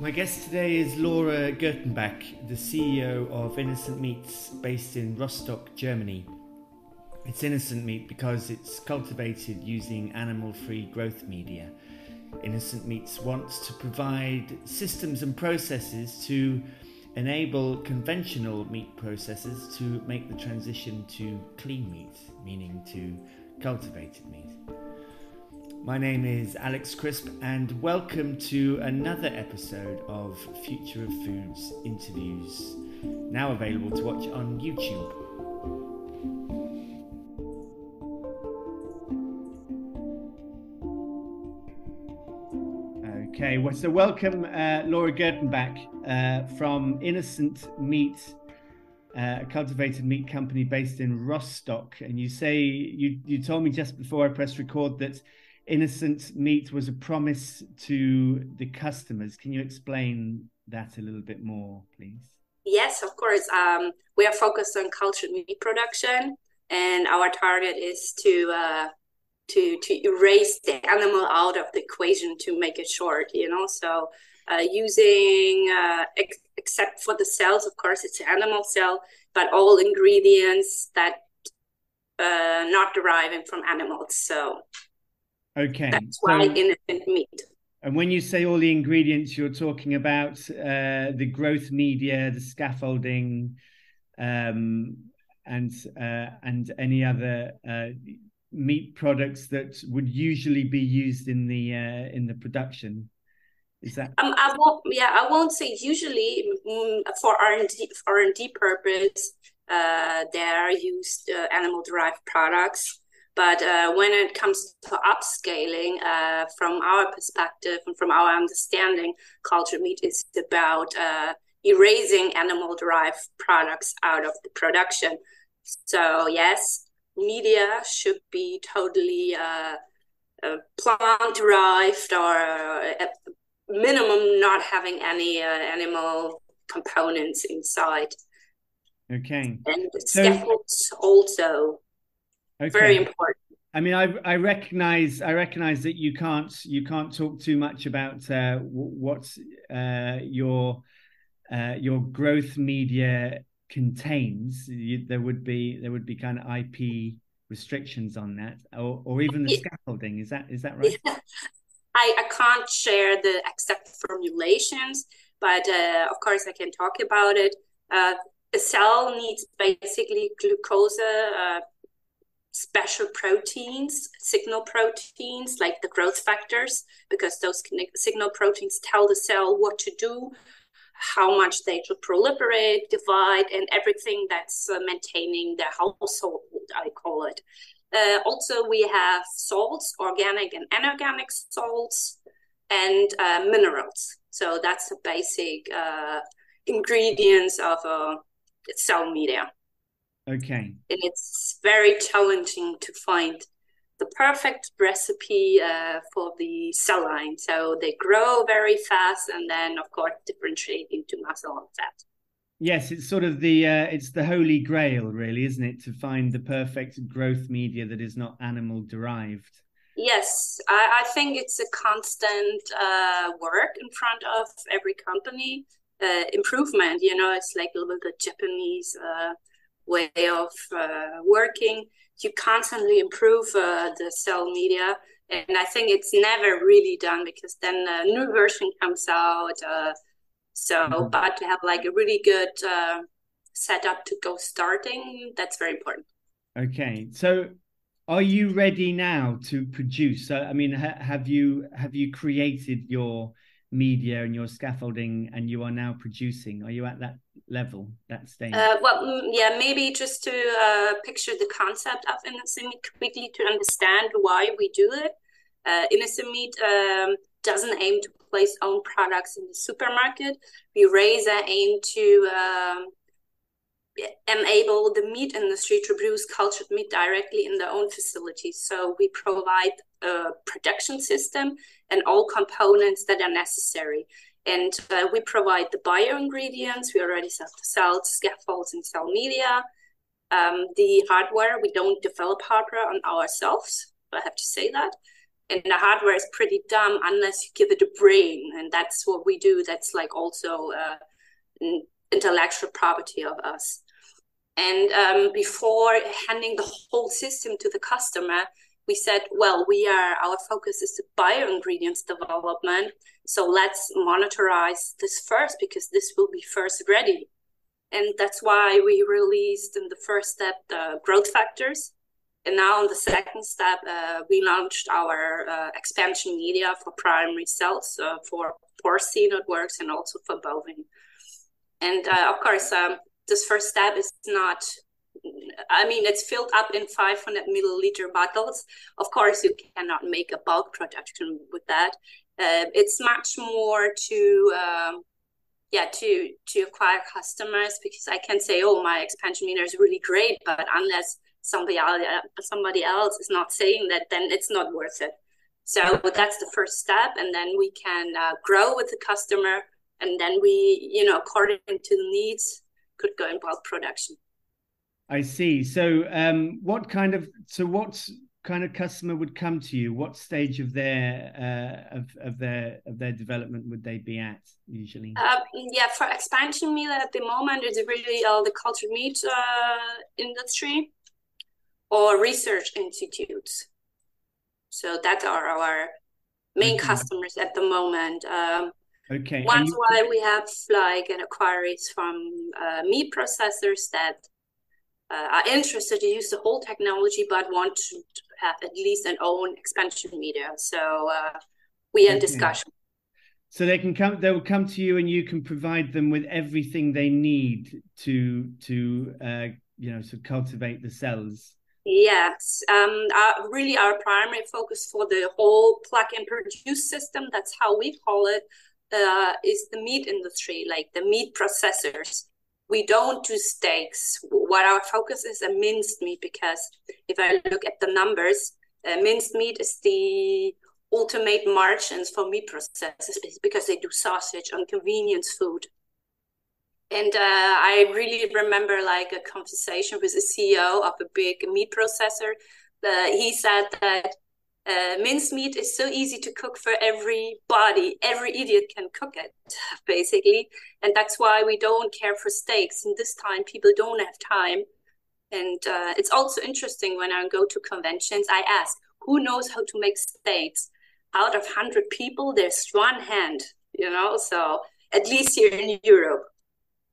My guest today is Laura Gertenbach, the CEO of Innocent Meats based in Rostock, Germany. It's innocent meat because it's cultivated using animal free growth media. Innocent Meats wants to provide systems and processes to enable conventional meat processors to make the transition to clean meat, meaning to cultivated meat. My name is Alex Crisp, and welcome to another episode of Future of Foods interviews, now available to watch on YouTube. Okay, well, so welcome uh, Laura Gertenbach uh, from Innocent Meat, uh, a cultivated meat company based in Rostock. And you say you you told me just before I pressed record that innocent meat was a promise to the customers. Can you explain that a little bit more, please? Yes, of course. Um, we are focused on cultured meat production, and our target is to uh, to to erase the animal out of the equation to make it short. You know, so uh, using uh, ex- except for the cells, of course, it's an animal cell, but all ingredients that uh, not deriving from animals. So Okay. That's why so, innocent meat. And when you say all the ingredients, you're talking about uh, the growth media, the scaffolding, um, and uh, and any other uh, meat products that would usually be used in the uh, in the production. Is that? Um, I won't. Yeah, I won't say usually mm, for R and D R and D purpose. Uh, there are used uh, animal derived products but uh, when it comes to upscaling, uh, from our perspective and from our understanding, culture meat is about uh, erasing animal derived products out of the production. So, yes, media should be totally uh, uh, plant derived or uh, at minimum not having any animal components inside. Okay. And scaffolds so- also Okay. Very important. I mean, I I recognize I recognize that you can't you can't talk too much about uh, what uh, your uh, your growth media contains. You, there would be there would be kind of IP restrictions on that, or or even the scaffolding. Is that is that right? Yeah. I I can't share the exact formulations, but uh, of course I can talk about it. Uh, a cell needs basically glucose uh, special proteins, signal proteins, like the growth factors, because those signal proteins tell the cell what to do, how much they should proliferate, divide, and everything that's uh, maintaining the household, I call it. Uh, also, we have salts, organic and inorganic salts, and uh, minerals. So that's the basic uh, ingredients of a cell media. Okay. And it's very challenging to find the perfect recipe uh, for the cell line. So they grow very fast and then, of course, differentiate into muscle and fat. Yes, it's sort of the uh, it's the holy grail, really, isn't it, to find the perfect growth media that is not animal derived. Yes, I, I think it's a constant uh, work in front of every company. Uh, improvement, you know, it's like a little bit Japanese uh, way of uh, working. You constantly improve uh, the cell media. And I think it's never really done because then a new version comes out. Uh, so, mm-hmm. but to have like a really good uh, setup to go starting, that's very important. Okay. So, are you ready now to produce? So, I mean, ha- have you have you created your media and your scaffolding and you are now producing are you at that level that stage uh, well mm, yeah maybe just to uh, picture the concept of meat quickly to understand why we do it uh, meat um, doesn't aim to place own products in the supermarket we raise an aim to um, enable the meat industry to produce cultured meat directly in their own facilities. So we provide a production system and all components that are necessary. And uh, we provide the bio ingredients. We already sell the cells, scaffolds, and cell media. Um, the hardware, we don't develop hardware on ourselves. I have to say that. And the hardware is pretty dumb unless you give it a brain. And that's what we do. That's like also uh, intellectual property of us. And um, before handing the whole system to the customer, we said, well, we are our focus is the bio ingredients development. So let's monitorize this first because this will be first ready. And that's why we released in the first step the growth factors. And now in the second step, uh, we launched our uh, expansion media for primary cells uh, for porcine networks and also for bovine. And uh, of course, um, this first step is not I mean, it's filled up in 500 milliliter bottles. Of course, you cannot make a bulk production with that. Uh, it's much more to, um, yeah, to to acquire customers because I can say, oh, my expansion media is really great, but unless somebody else, somebody else is not saying that, then it's not worth it. So that's the first step, and then we can uh, grow with the customer, and then we, you know, according to the needs, could go in bulk production. I see. So, um, what kind of so what kind of customer would come to you? What stage of their uh, of of their of their development would they be at usually? Uh, yeah, for expansion meal at the moment, it's really all the cultured meat uh, industry or research institutes. So that are our main okay. customers at the moment. Um, okay. Once you... while we have like an inquiries from uh, meat processors that uh, are interested to use the whole technology but want to have at least an own expansion media. So uh, we are in discussion. So they can come. They will come to you, and you can provide them with everything they need to to uh, you know to cultivate the cells. Yes, um, our, really, our primary focus for the whole plug and produce system. That's how we call it—is Uh, the meat industry, like the meat processors we don't do steaks. What our focus is a minced meat because if I look at the numbers, uh, minced meat is the ultimate margins for meat processors because they do sausage and convenience food. And uh, I really remember like a conversation with the CEO of a big meat processor. Uh, he said that uh, mincemeat is so easy to cook for everybody. Every idiot can cook it, basically. And that's why we don't care for steaks. And this time, people don't have time. And uh, it's also interesting when I go to conventions, I ask, who knows how to make steaks? Out of 100 people, there's one hand, you know? So at least here in Europe.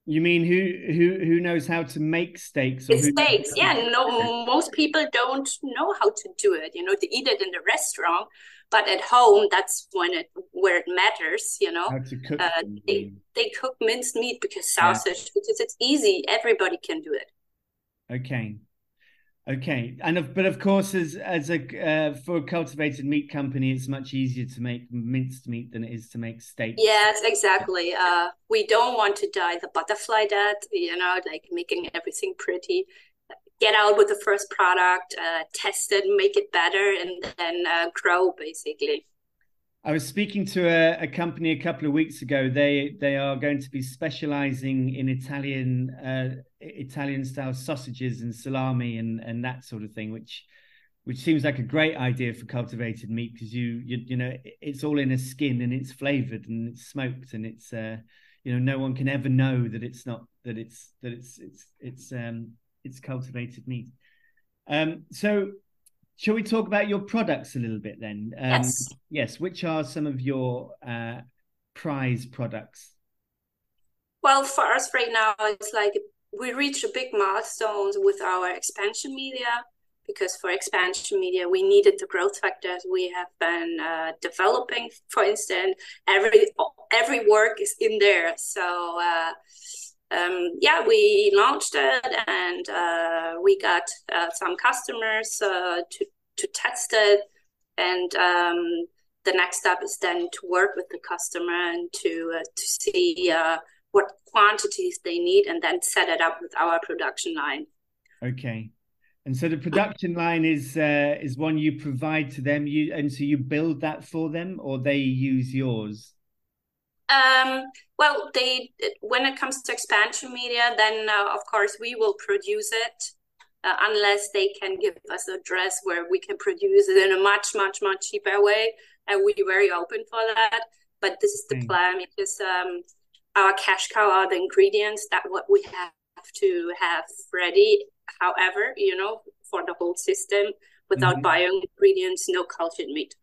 You mean who who who knows how to make steaks? Or steaks, yeah. No, most people don't know how to do it. You know, they eat it in the restaurant, but at home, that's when it where it matters. You know, cook uh, they they cook minced meat because sausage yeah. because it's easy. Everybody can do it. Okay, Okay, and of, but of course, as as a uh, for a cultivated meat company, it's much easier to make minced meat than it is to make steak. Yes, exactly. Uh, we don't want to die the butterfly death. You know, like making everything pretty. Get out with the first product, uh, test it, make it better, and then uh, grow basically. I was speaking to a, a, company a couple of weeks ago. They they are going to be specializing in Italian uh, Italian style sausages and salami and and that sort of thing, which which seems like a great idea for cultivated meat because you, you you know it's all in a skin and it's flavored and it's smoked and it's uh, you know no one can ever know that it's not that it's that it's it's it's um it's cultivated meat. Um, so Shall we talk about your products a little bit then? Um, yes. Yes. Which are some of your uh, prize products? Well, for us right now, it's like we reach a big milestones with our expansion media because for expansion media we needed the growth factors we have been uh, developing. For instance, every every work is in there, so. Uh, um, yeah, we launched it and uh, we got uh, some customers uh, to to test it, and um, the next step is then to work with the customer and to uh, to see uh, what quantities they need, and then set it up with our production line. Okay. And so the production line is uh, is one you provide to them, you and so you build that for them, or they use yours. Um, well, they when it comes to expansion media, then uh, of course we will produce it uh, unless they can give us a dress where we can produce it in a much, much, much cheaper way, and we're very open for that. But this is the mm. plan because um, our cash cow are the ingredients that what we have to have ready. However, you know, for the whole system, without mm-hmm. bio ingredients, no cultured meat.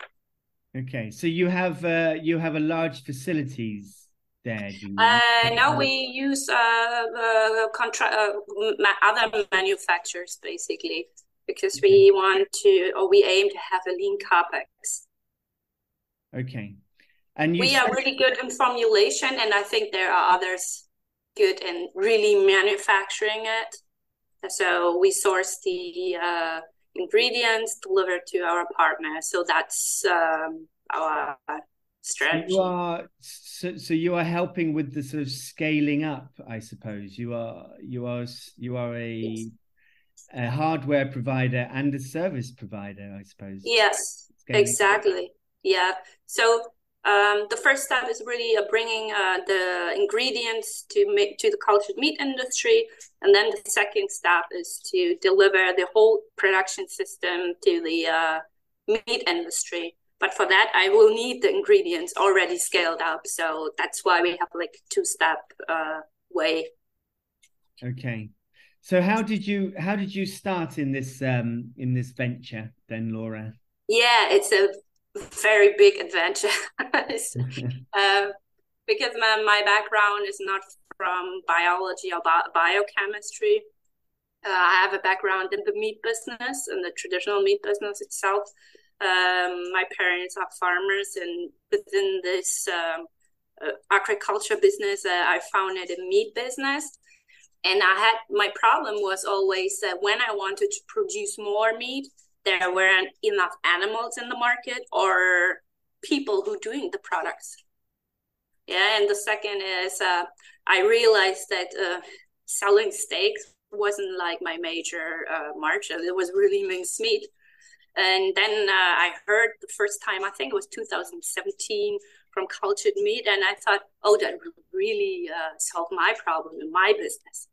Okay, so you have uh, you have a large facilities there. Uh, now we use uh, uh, contra- uh, other manufacturers basically because okay. we want to or we aim to have a lean capex. Okay, and we said... are really good in formulation, and I think there are others good in really manufacturing it. So we source the uh, ingredients delivered to our partner. So that's um, our strategy. So you are so, so you are helping with the sort of scaling up, I suppose. You are you are you are a yes. a hardware provider and a service provider, I suppose. Yes, exactly. Up. Yeah. So um, the first step is really uh, bringing uh, the ingredients to make to the cultured meat industry, and then the second step is to deliver the whole production system to the uh, meat industry. But for that, I will need the ingredients already scaled up. So that's why we have like two step uh, way. Okay. So how did you how did you start in this um, in this venture then, Laura? Yeah, it's a very big adventure uh, because my, my background is not from biology or bi- biochemistry. Uh, I have a background in the meat business and the traditional meat business itself. Um, my parents are farmers, and within this um, uh, agriculture business, uh, I founded a meat business. And I had my problem was always that when I wanted to produce more meat, there weren't enough animals in the market or people who doing the products. Yeah and the second is uh, i realized that uh, selling steaks wasn't like my major uh, market it was really minced meat and then uh, i heard the first time i think it was 2017 from cultured meat and i thought oh that really uh, solve my problem in my business.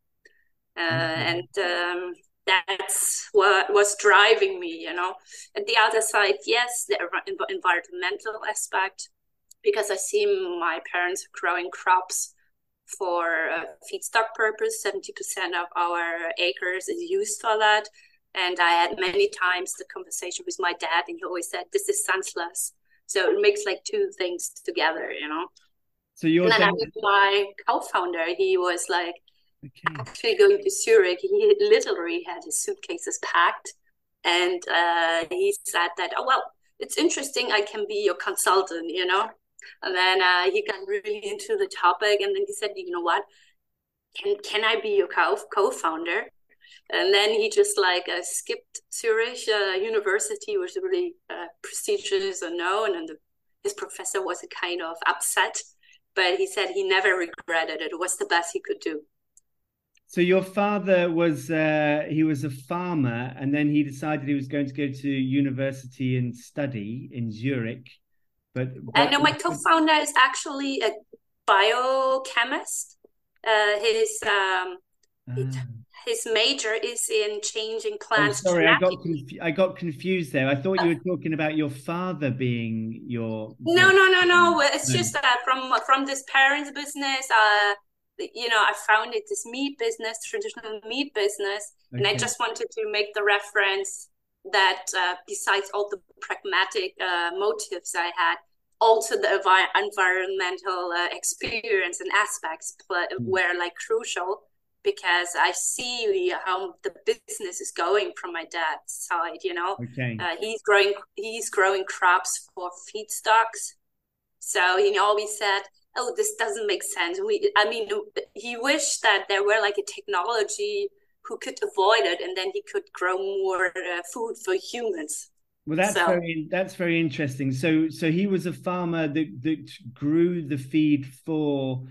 Uh, mm-hmm. and um, that's what was driving me you know? And the other side yes the environmental aspect because i see my parents growing crops for uh, feedstock purpose. 70% of our acres is used for that. And i had many times the conversation with my dad and he always said this is senseless. So it makes like two things together you know? So you're and then my co-founder. He was like Okay. Actually, going to Zurich, he literally had his suitcases packed, and uh, he said that, "Oh well, it's interesting. I can be your consultant," you know. And then uh, he got really into the topic, and then he said, "You know what? Can can I be your co co-founder?" And then he just like uh, skipped Zurich uh, University, was really uh, prestigious and known, and the, his professor was kind of upset, but he said he never regretted it. It was the best he could do. So your father was uh, he was a farmer, and then he decided he was going to go to university and study in Zurich. But, but I know my co-founder is actually a biochemist. Uh, his um, ah. his major is in changing oh, plants. Oh, sorry, I got confu- I got confused there. I thought you were talking about your father being your. No, no, no, no. It's just that from from this parents' business. Uh, you know, I founded this meat business, traditional meat business, okay. and I just wanted to make the reference that uh, besides all the pragmatic uh, motives I had, also the environmental uh, experience and aspects pl- mm. were like crucial because I see how the business is going from my dad's side. You know, okay. Uh, he's growing he's growing crops for feedstocks, so he always said oh this doesn't make sense. We i mean he wished that there were like a technology who could avoid it and then he could grow more uh, food for humans. Well that's so, very that's very interesting. So so he was a farmer that that grew the feed for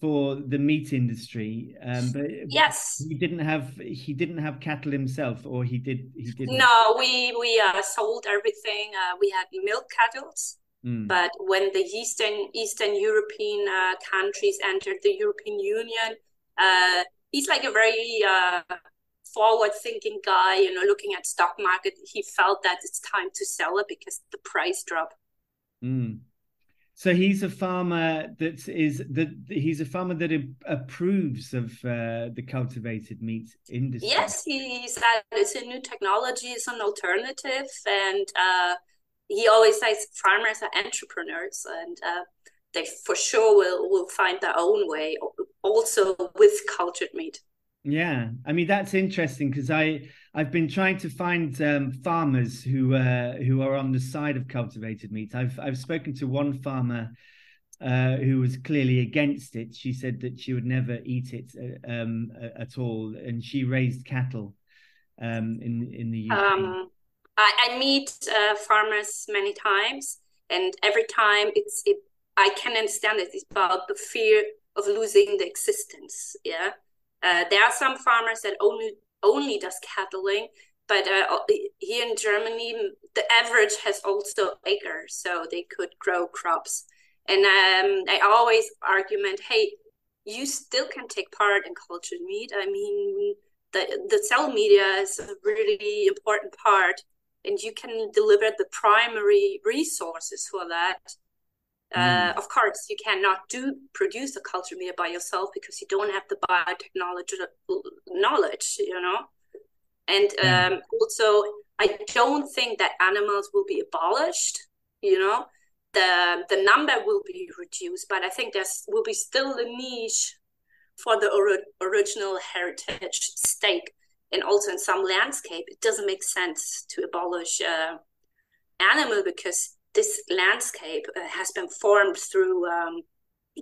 for the meat industry um but yes. he didn't have he didn't have cattle himself or he did he did no we we uh, sold everything. Uh, we had milk cattle Mm. But when the Eastern Eastern European uh, countries entered the European Union, uh, he's like a very uh, forward-thinking guy. You know, looking at stock market, he felt that it's time to sell it because the price dropped. Mm. So he's a farmer that is that he's a farmer that approves of uh, the cultivated meat industry. Yes, he said it's a new technology, it's an alternative, and uh, he always says farmers are entrepreneurs, and uh, they for sure will will find their own way, also with cultured meat. Yeah, I mean that's interesting because I I've been trying to find um, farmers who uh, who are on the side of cultivated meat. I've I've spoken to one farmer uh, who was clearly against it. She said that she would never eat it uh, um, at all, and she raised cattle um, in in the UK. I, I meet uh, farmers many times, and every time it's it, I can understand it. It's about the fear of losing the existence. Yeah uh, there are some farmers that only only does cattling, but uh, here in Germany, the average has also acres, so they could grow crops. And um, I always argument, hey, you still can take part in cultured meat. I mean, the the cell media is a really important part, and you can deliver the primary resources for that uh, mm. of course, you cannot do produce a culture media by yourself because you don't have the biotechnology knowledge, you know. And mm. um, also, I don't think that animals will be abolished. You know, the the number will be reduced, but I think there will be still a niche for the or- original heritage steak, and also in some landscape, it doesn't make sense to abolish uh, animal because this landscape uh, has been formed through um,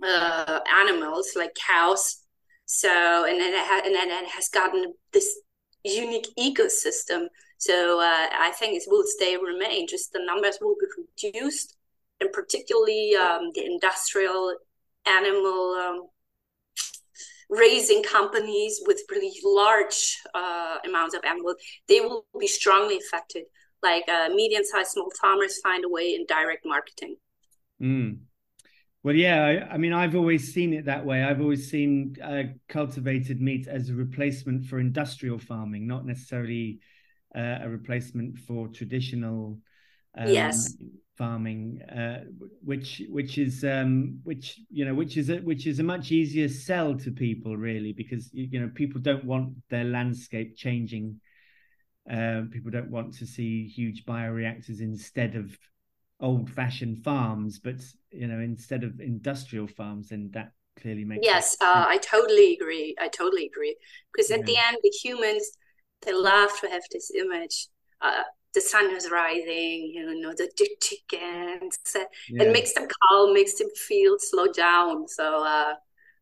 uh, animals like cows. So and then it ha- and then it has gotten this unique ecosystem. So uh, I think it will stay remain. Just the numbers will be reduced, and particularly um, the industrial animal um, raising companies with really large uh, amounts of animals, they will be strongly affected like uh, medium-sized small farmers find a way in direct marketing. Mm. Well, yeah, I, I, mean, I've always seen it that way. I've always seen uh, cultivated meat as a replacement for industrial farming, not necessarily uh, a replacement for traditional um, yes farming, uh, which which is um, which you know which is a, which is a much easier sell to people really because you know people don't want their landscape changing um, people don't want to see huge bioreactors instead of old-fashioned farms, but you know, instead of industrial farms, and that clearly makes yes. Uh, I totally agree. I totally agree because at the end, the humans they love to have this image. Uh, the sun is rising, you know, the, the chickens. Yeah. It makes them calm, makes them feel slow down. So uh,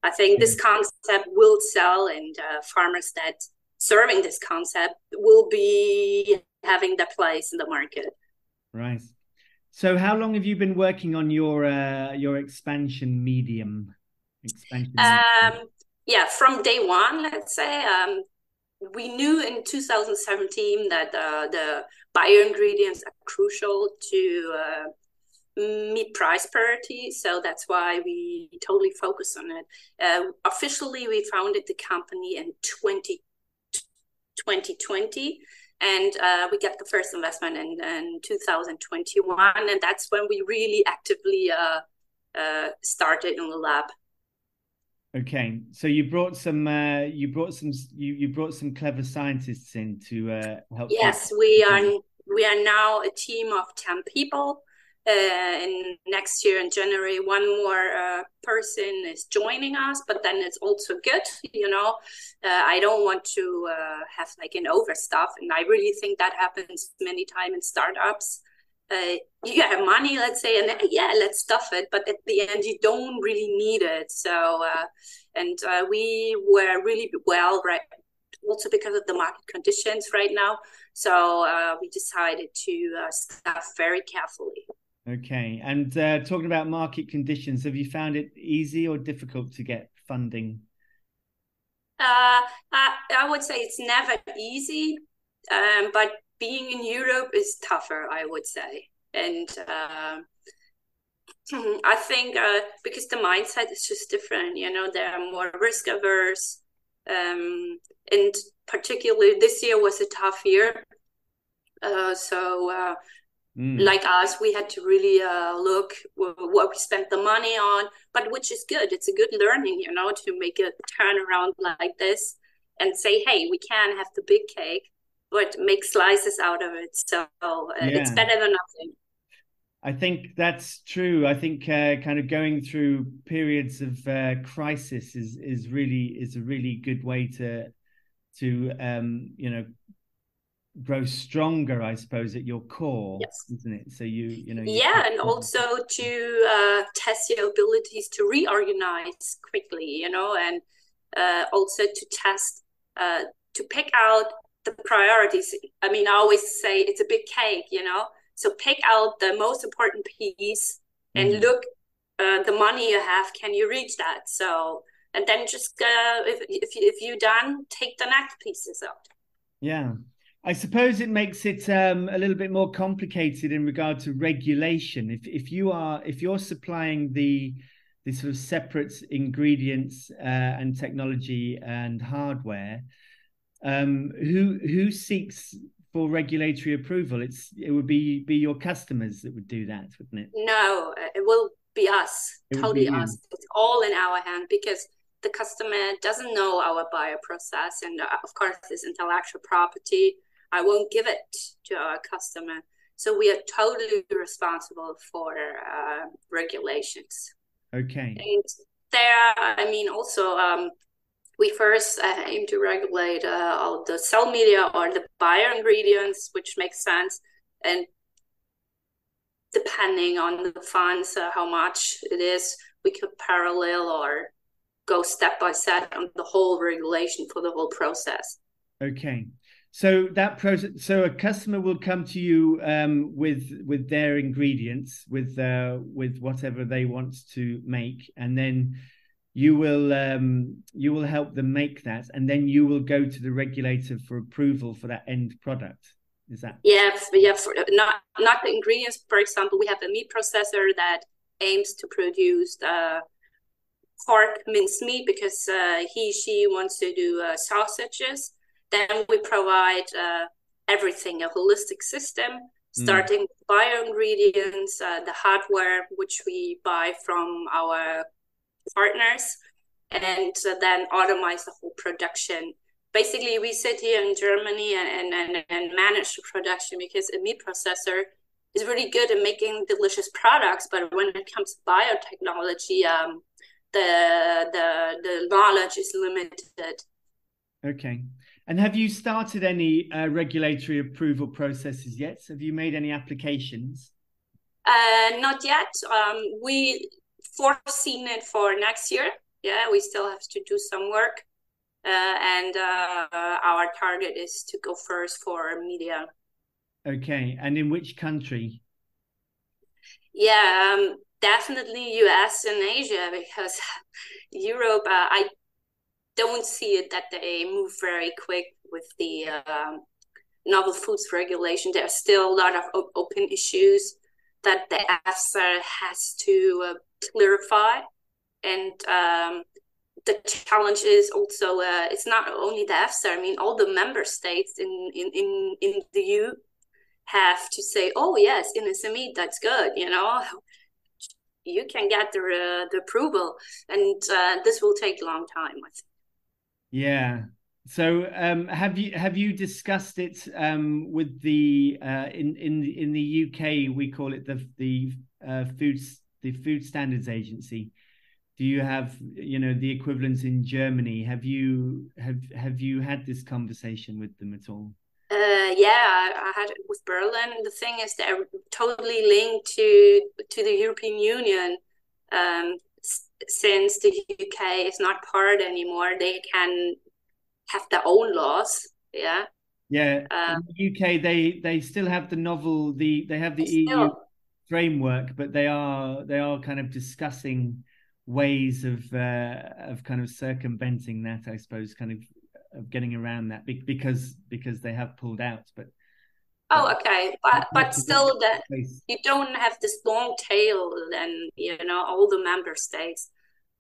I think yeah. this concept will sell, and uh, farmers that serving this concept will be having the place in the market. Right. So, how long have you been working on your uh, your expansion medium? Expansion. Um, yeah, from day one, let's say. Um, we knew in 2017 that uh, the bio ingredients are crucial to uh, meet price parity. So that's why we totally focus on it. Uh, officially, we founded the company in 20 2020 and uh, we get the first investment in, in 2021 and that's when we really actively uh, uh, started in the lab okay so you brought some uh, you brought some you, you brought some clever scientists in to uh, help yes we are we are now a team of 10 people uh, and next year in January, one more uh, person is joining us, but then it's also good. You know, uh, I don't want to uh, have like an overstuff, and I really think that happens many times in startups. Uh, you have money, let's say, and then, yeah, let's stuff it, but at the end, you don't really need it. So, uh, and we were really well right also because of the market conditions right now. So uh, we decided to uh, staff very carefully. Okay. And uh, talking about market conditions, have you found it easy or difficult to get funding? Uh, I, I would say it's never easy, um, but being in Europe is tougher, I would say. And uh, Mm-hmm. I think uh, because the mindset is just different, you know, they're more risk averse. Um, and particularly this year was a tough year. Uh, so, uh, mm. like us, we had to really uh, look what we spent the money on, but which is good. It's a good learning, you know, to make a turnaround like this and say, hey, we can have the big cake, but make slices out of it. So uh, yeah. it's better than nothing. I think that's true. I think uh, kind of going through periods of uh, crisis is is really is a really good way to to um, you know grow stronger. I suppose at your core, yes. isn't it? So you you know. You yeah, and also to uh, test your abilities to reorganize quickly. You know, and uh, also to test uh, to pick out the priorities. I mean, I always say it's a big cake. You know so pick out the most important piece and mm look uh, the money you have. Can you reach that? So and then just uh, if if if you're done, take the next pieces out. Yeah. I suppose it makes it um, a little bit more complicated in regard to regulation. If if you are if you're supplying the the sort of separate ingredients uh, and technology and hardware, um, who who seeks for regulatory approval. It's it would be be your customers that would do that, wouldn't it? No, uh, it will be us. It totally be us. It's all in our hand because the customer doesn't know our bioprocess, and uh, of course, this intellectual property. I won't give it to our customer. So we are totally responsible for uh, regulations. Okay. And there, I mean, also um, we first uh, aim to regulate uh, all the cell media or the bio ingredients, which makes sense. And depending on the funds, uh, how much it is, we could parallel or go step by step on the whole regulation for the whole process. Okay. So that process, so a customer will come to you um, with with their ingredients, with uh, with whatever they want to make, and then you will um, you will help them make that, and then you will go to the regulator for approval for that end product. Is that? Yeah, yeah. For, not not the ingredients. For example, we have a meat processor that aims to produce uh, pork minced meat because uh, he she wants to do uh, sausages. Then we provide uh, everything, a holistic system, mm. starting mm. bio ingredients, uh, the hardware which we buy from our partners and then automate the whole production. Basically, we sit here in Germany and, and, and manage the production because a meat processor is really good at making delicious products, but when it comes to biotechnology, um, the the the knowledge is limited. Okay. And have you started any uh, regulatory approval processes yet? Have you made any applications? Uh, not yet. Um, we foreseen it for next year. Yeah, we still have to do some work. Uh, and uh, our target is to go first for media. Okay, and in which country? Yeah, um, definitely US and Asia because Europe, uh, I don't see it that they move very quick with the um, novel foods regulation. There are still a lot of open issues that the EFSA has to uh, clarify. And um, the challenge is also uh, it's not only the EFSA. I mean, all the member states in in in, in the EU have to say, "Oh yes, in SME, that's good." You know, you can get the uh, the approval, and uh, this will take a long time. I think. Yeah. So, um, have you have you discussed it um, with the uh, in in in the UK? We call it the the uh, food the Food Standards Agency. Do you have, you know, the equivalents in Germany? Have you have have you had this conversation with them at all? Uh, yeah, I had it with Berlin. The thing is, they're totally linked to to the European Union. Um, since the UK is not part anymore, they can have their own laws. Yeah. Yeah. Um, in the UK, they they still have the novel. The they have the EU. Framework, but they are they are kind of discussing ways of uh, of kind of circumventing that, I suppose, kind of of getting around that because because they have pulled out. But Oh, okay, but but still, that you don't have this long tail, and you know all the member states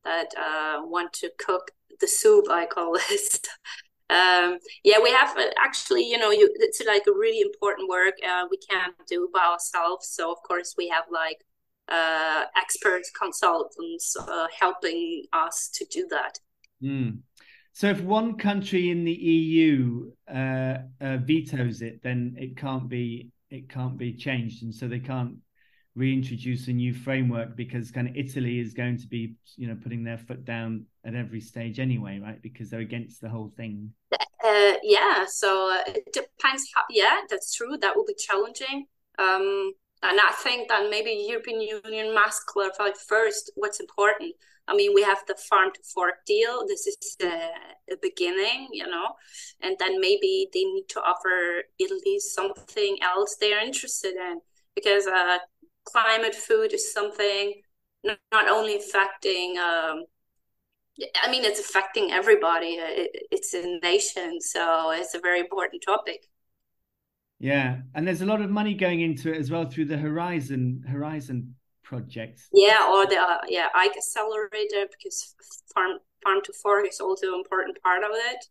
that uh, want to cook the soup. I call it. um, yeah, we have uh, actually, you know, you it's like a really important work uh, we can't do by ourselves. So of course we have like uh, expert consultants uh, helping us to do that. Mm. So if one country in the EU uh, uh, vetoes it, then it can't be it can't be changed, and so they can't reintroduce a new framework because kind of Italy is going to be you know putting their foot down at every stage anyway, right? Because they're against the whole thing. Uh, yeah, so uh, it depends. How, yeah, that's true. That will be challenging. Um, and I think that maybe European Union must clarify first what's important. I mean, we have the farm to fork deal. This is a beginning, you know, and then maybe they need to offer Italy something else they're interested in because uh, climate food is something not only affecting. Um, I mean, it's affecting everybody. It, it's a nation, so it's a very important topic. Yeah, and there's a lot of money going into it as well through the Horizon Horizon project. Yeah, or the uh, yeah Ike Accelerator because farm farm to fork is also an important part of it.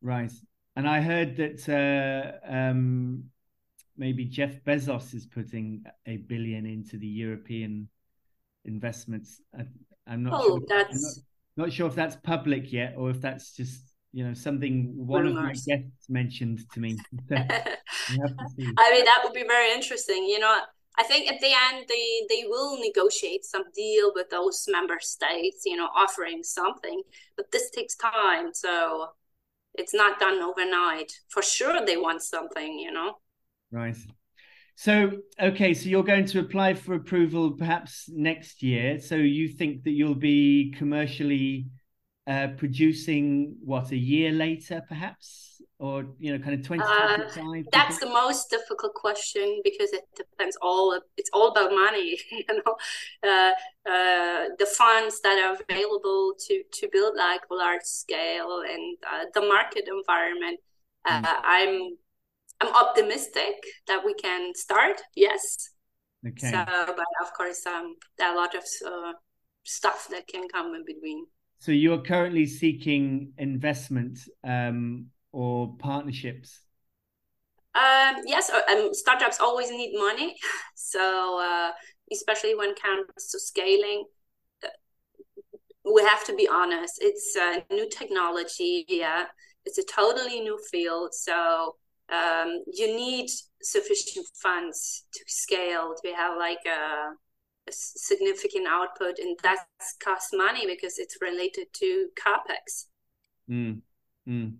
Right, and I heard that uh, um, maybe Jeff Bezos is putting a billion into the European investments. I, am not. Oh, sure, that's. Not, not sure if that's public yet, or if that's just you know something one Rumors. of my guests mentioned to me. I mean, that would be very interesting. You know, I think at the end they they will negotiate some deal with those member states. You know, offering something, but this takes time, so it's not done overnight. For sure, they want something. You know. Right. So, okay, so you're going to apply for approval perhaps next year. So you think that you'll be commercially uh, producing what a year later, perhaps, or you know, kind of twenty twenty. Uh, that's the most difficult question because it depends all. It's all about money, you know. Uh, uh, the funds that are available to to build like a large scale and uh, the market environment. Mm. I'm I'm optimistic that we can start. Yes. Okay. So, but of course, um, there are a lot of uh, stuff that can come in between. So you're currently seeking investment um, or partnerships. Um, yes, uh, um, startups always need money. So uh, especially when it comes to scaling, uh, we have to be honest. It's a new technology. Yeah, it's a totally new field. So um, you need sufficient funds to scale to have like a significant output, and that costs money because it's related to capex. Mm, mm.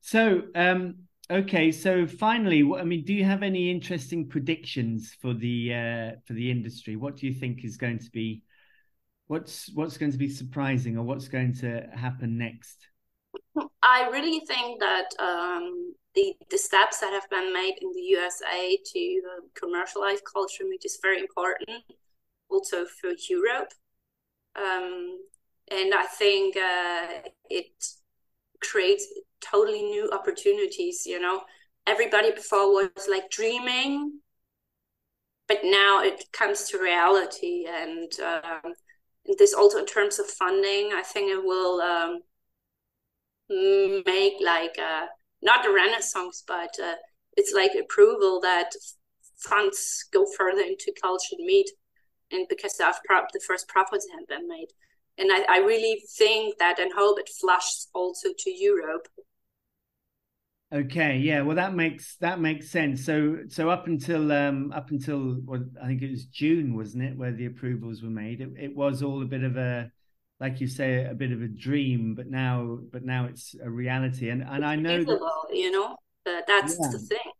So, um, okay. So, finally, I mean, do you have any interesting predictions for the uh, for the industry? What do you think is going to be what's what's going to be surprising, or what's going to happen next? I really think that um, the the steps that have been made in the USA to uh, commercialize culture meat is very important also for Europe. Um, and I think uh, it creates totally new opportunities. You know, everybody before was like dreaming, but now it comes to reality. And um, this also in terms of funding, I think it will um, make like a, uh, not a renaissance, but uh, it's like approval that funds go further into cultured meat and because of the first profits have been made. And I, I really think that and hope it flushes also to Europe. Okay, yeah, well that makes that makes sense. So so up until um up until well, I think it was June, wasn't it, where the approvals were made? It, it was all a bit of a like you say a bit of a dream, but now but now it's a reality. And and I know that, you know, that's yeah. the thing.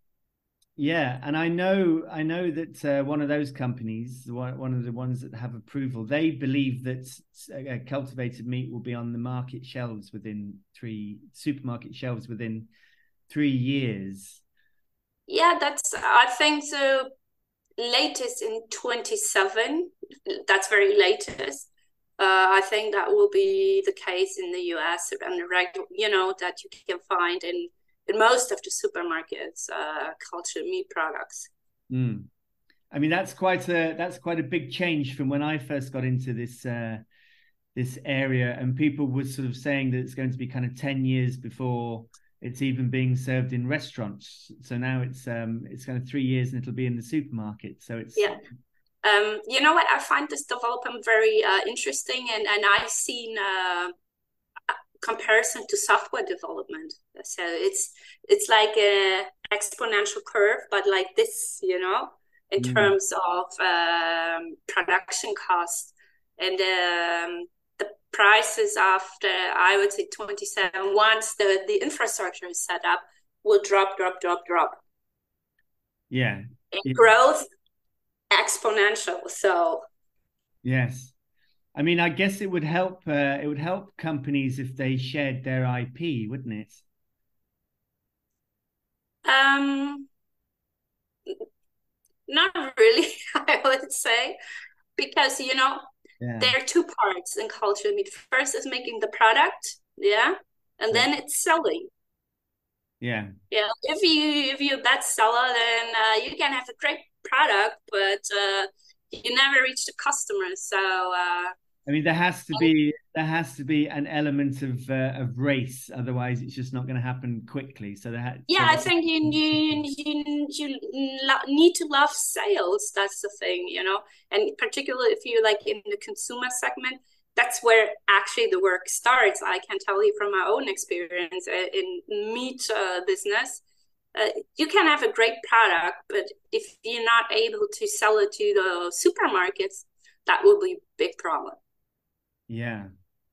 Yeah, and I know I know that uh, one of those companies, one, one of the ones that have approval, they believe that uh, cultivated meat will be on the market shelves within three supermarket shelves within three years. Yeah, that's I think the latest in twenty seven. That's very latest. Uh, I think that will be the case in the US and the regular, you know, that you can find in in most of the supermarkets uh, cultured meat products. Mm. I mean, that's quite a that's quite a big change from when I first got into this uh, this area, and people were sort of saying that it's going to be kind of ten years before it's even being served in restaurants. So now it's um it's kind of three years, and it'll be in the supermarket. So it's yeah. Um, you know what? I find this development very uh, interesting, and and I've seen uh, comparison to software development. So it's it's like a exponential curve, but like this, you know, in mm. terms of um, production costs and um, the prices after I would say 27 once the the infrastructure is set up will drop, drop, drop, drop. Yeah. And growth exponential. So yes. I mean, I guess it would help. Uh, it would help companies if they shared their IP, wouldn't it? Um, not really. I would say because you know yeah. there are two parts in culture meat. First is making the product, yeah, and yeah. then it's selling. Yeah. Yeah. If you if you're a bestseller, then uh, you can have a great product, but uh, you never reach the customer. So uh, I mean, there has to be there has to be an element of uh, of race, otherwise it's just not going to happen quickly. So that yeah, so I think you you you you need to love sales. That's the thing, you know, and particularly if you like in the consumer segment, that's where actually the work starts. I can tell you from my own experience uh, in meat uh, business. Uh, you can have a great product, but if you're not able to sell it to the supermarkets, that will be a big problem. Yeah.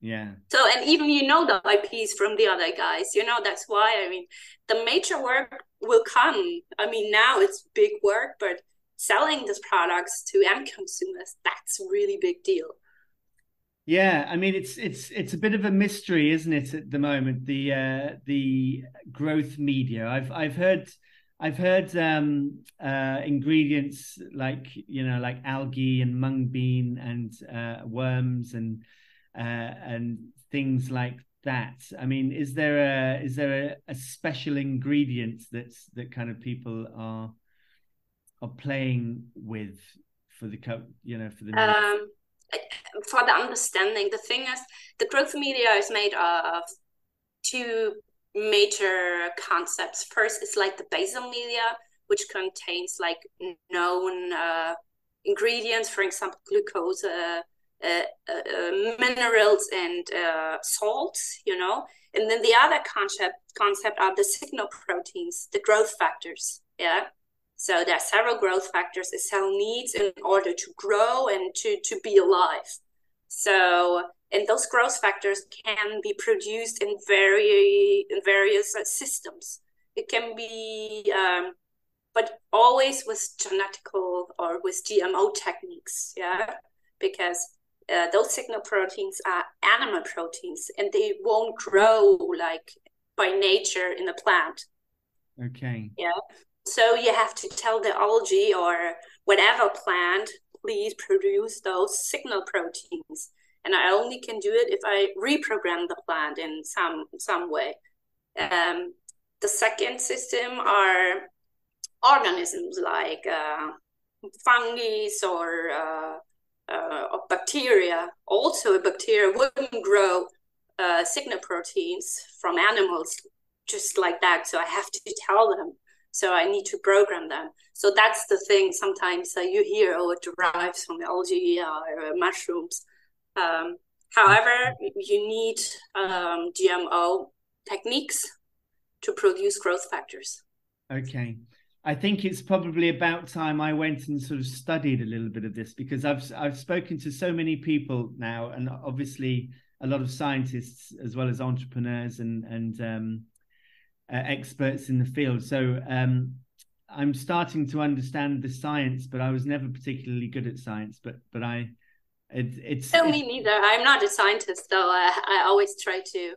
Yeah. So, and even you know the IPs from the other guys, you know, that's why, I mean, the major work will come. I mean, now it's big work, but selling these products to end consumers, that's really big deal. Yeah, I mean it's it's it's a bit of a mystery, isn't it, at the moment? The uh, the growth media. I've I've heard I've heard um, uh, ingredients like you know like algae and mung bean and uh, worms and uh, and things like that. I mean, is there a is there a, a special ingredient that's that kind of people are are playing with for the you know for the um, for the understanding. The thing is, the growth media is made of two major concepts. First, it's like the basal media, which contains like known uh, ingredients, for example, glucose, uh, uh, uh, minerals and uh, salts, you know. And then the other concept concept are the signal proteins, the growth factors. Yeah. So there are several growth factors a cell needs in order to grow and to, to be alive. So and those growth factors can be produced in very in various systems. It can be, um, but always with genetical or with GMO techniques. Yeah, because uh, those signal proteins are animal proteins and they won't grow like by nature in a plant. Okay. Yeah. So you have to tell the algae or whatever plant, please produce those signal proteins. And I only can do it if I reprogram the plant in some some way. Um, the second system are organisms like uh, fungi or uh, uh, bacteria, also a bacteria wouldn't grow uh, signal proteins from animals just like that. So I have to tell them. So I need to program them. So that's the thing. Sometimes uh, you hear, oh, it derives from algae or mushrooms. Um, however, you need um, GMO techniques to produce growth factors. Okay. I think it's probably about time I went and sort of studied a little bit of this because I've I've spoken to so many people now, and obviously a lot of scientists as well as entrepreneurs and and um, uh, experts in the field. So um, I'm starting to understand the science, but I was never particularly good at science. But but I it, it's no me neither. I'm not a scientist, though. I I always try to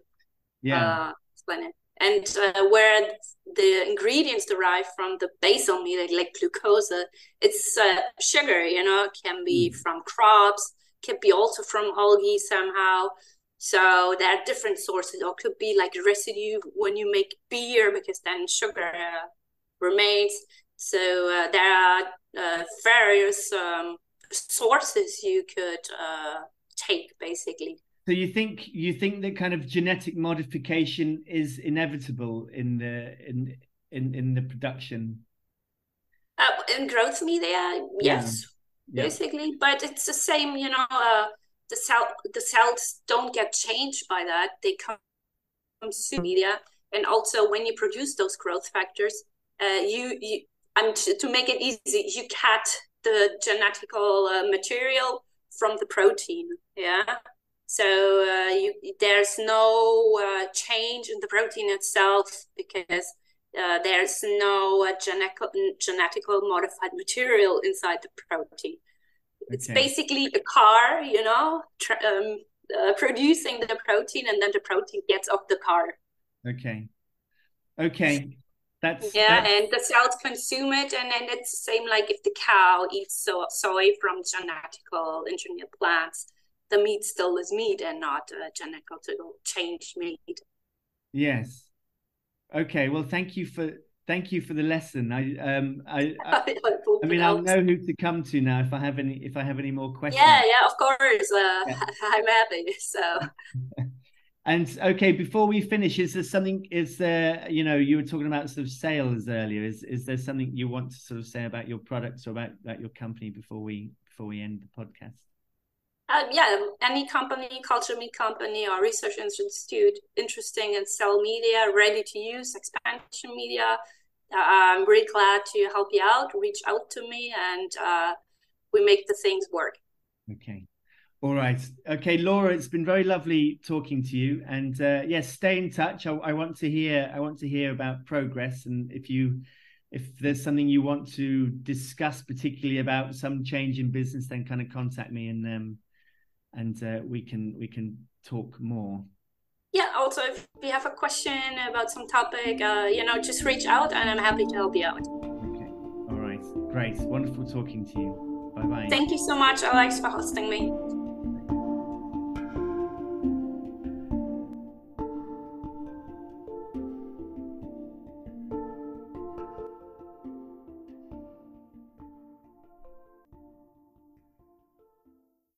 yeah uh, explain it and uh, where the ingredients derive from the basal meat like glucose it's uh, sugar you know it can be mm. from crops can be also from algae somehow So there are different sources, or could be like residue when you make beer, because then sugar uh, remains. So uh, there are uh, various um, sources you could uh, take, basically. So you think you think that kind of genetic modification is inevitable in the in in in the production? Uh, in growth media, yes, yeah. basically, but it's the same. You know, uh, the cell the cells don't get changed by that. They come from media. And also when you produce those growth factors uh, you you and to, make it easy you cut the genetical uh, material from the protein yeah? So uh, you, there's no uh, change in the protein itself because uh, there's no uh, genetical genetical modified material inside the protein it's okay. basically a car, you know, tr- um, uh, producing the protein, and then the protein gets off the car. Okay. Okay. That's yeah, that's... and the cells consume it, and then it's the same like if the cow eats so- soy from genetical engineered plants, the meat still is meat and not uh, genetically changed meat. Yes. Okay. Well, thank you for thank you for the lesson. I um I I, I mean I'll know who to come to now if I have any if I have any more questions. Yeah, yeah, of course. Uh, yeah. I'm happy. So. and okay, before we finish, is there something? Is there you know you were talking about sort of sales earlier? Is is there something you want to sort of say about your products or about about your company before we before we end the podcast? Uh, yeah, any company, culture meat company or research institute interesting in cell media, ready to use expansion media, uh, I'm really glad to help you out. Reach out to me and uh, we make the things work. Okay. All right. Okay, Laura, it's been very lovely talking to you. And uh, yes, stay in touch. I, I want to hear. I want to hear about progress. And if you, if there's something you want to discuss, particularly about some change in business, then kind of contact me and um, and uh, we can we can talk more. Yeah also if you have a question about some topic uh, you know just reach out and i'm happy to help you out. Okay. All right. Great. Wonderful talking to you. Bye bye thank you so much alex for hosting me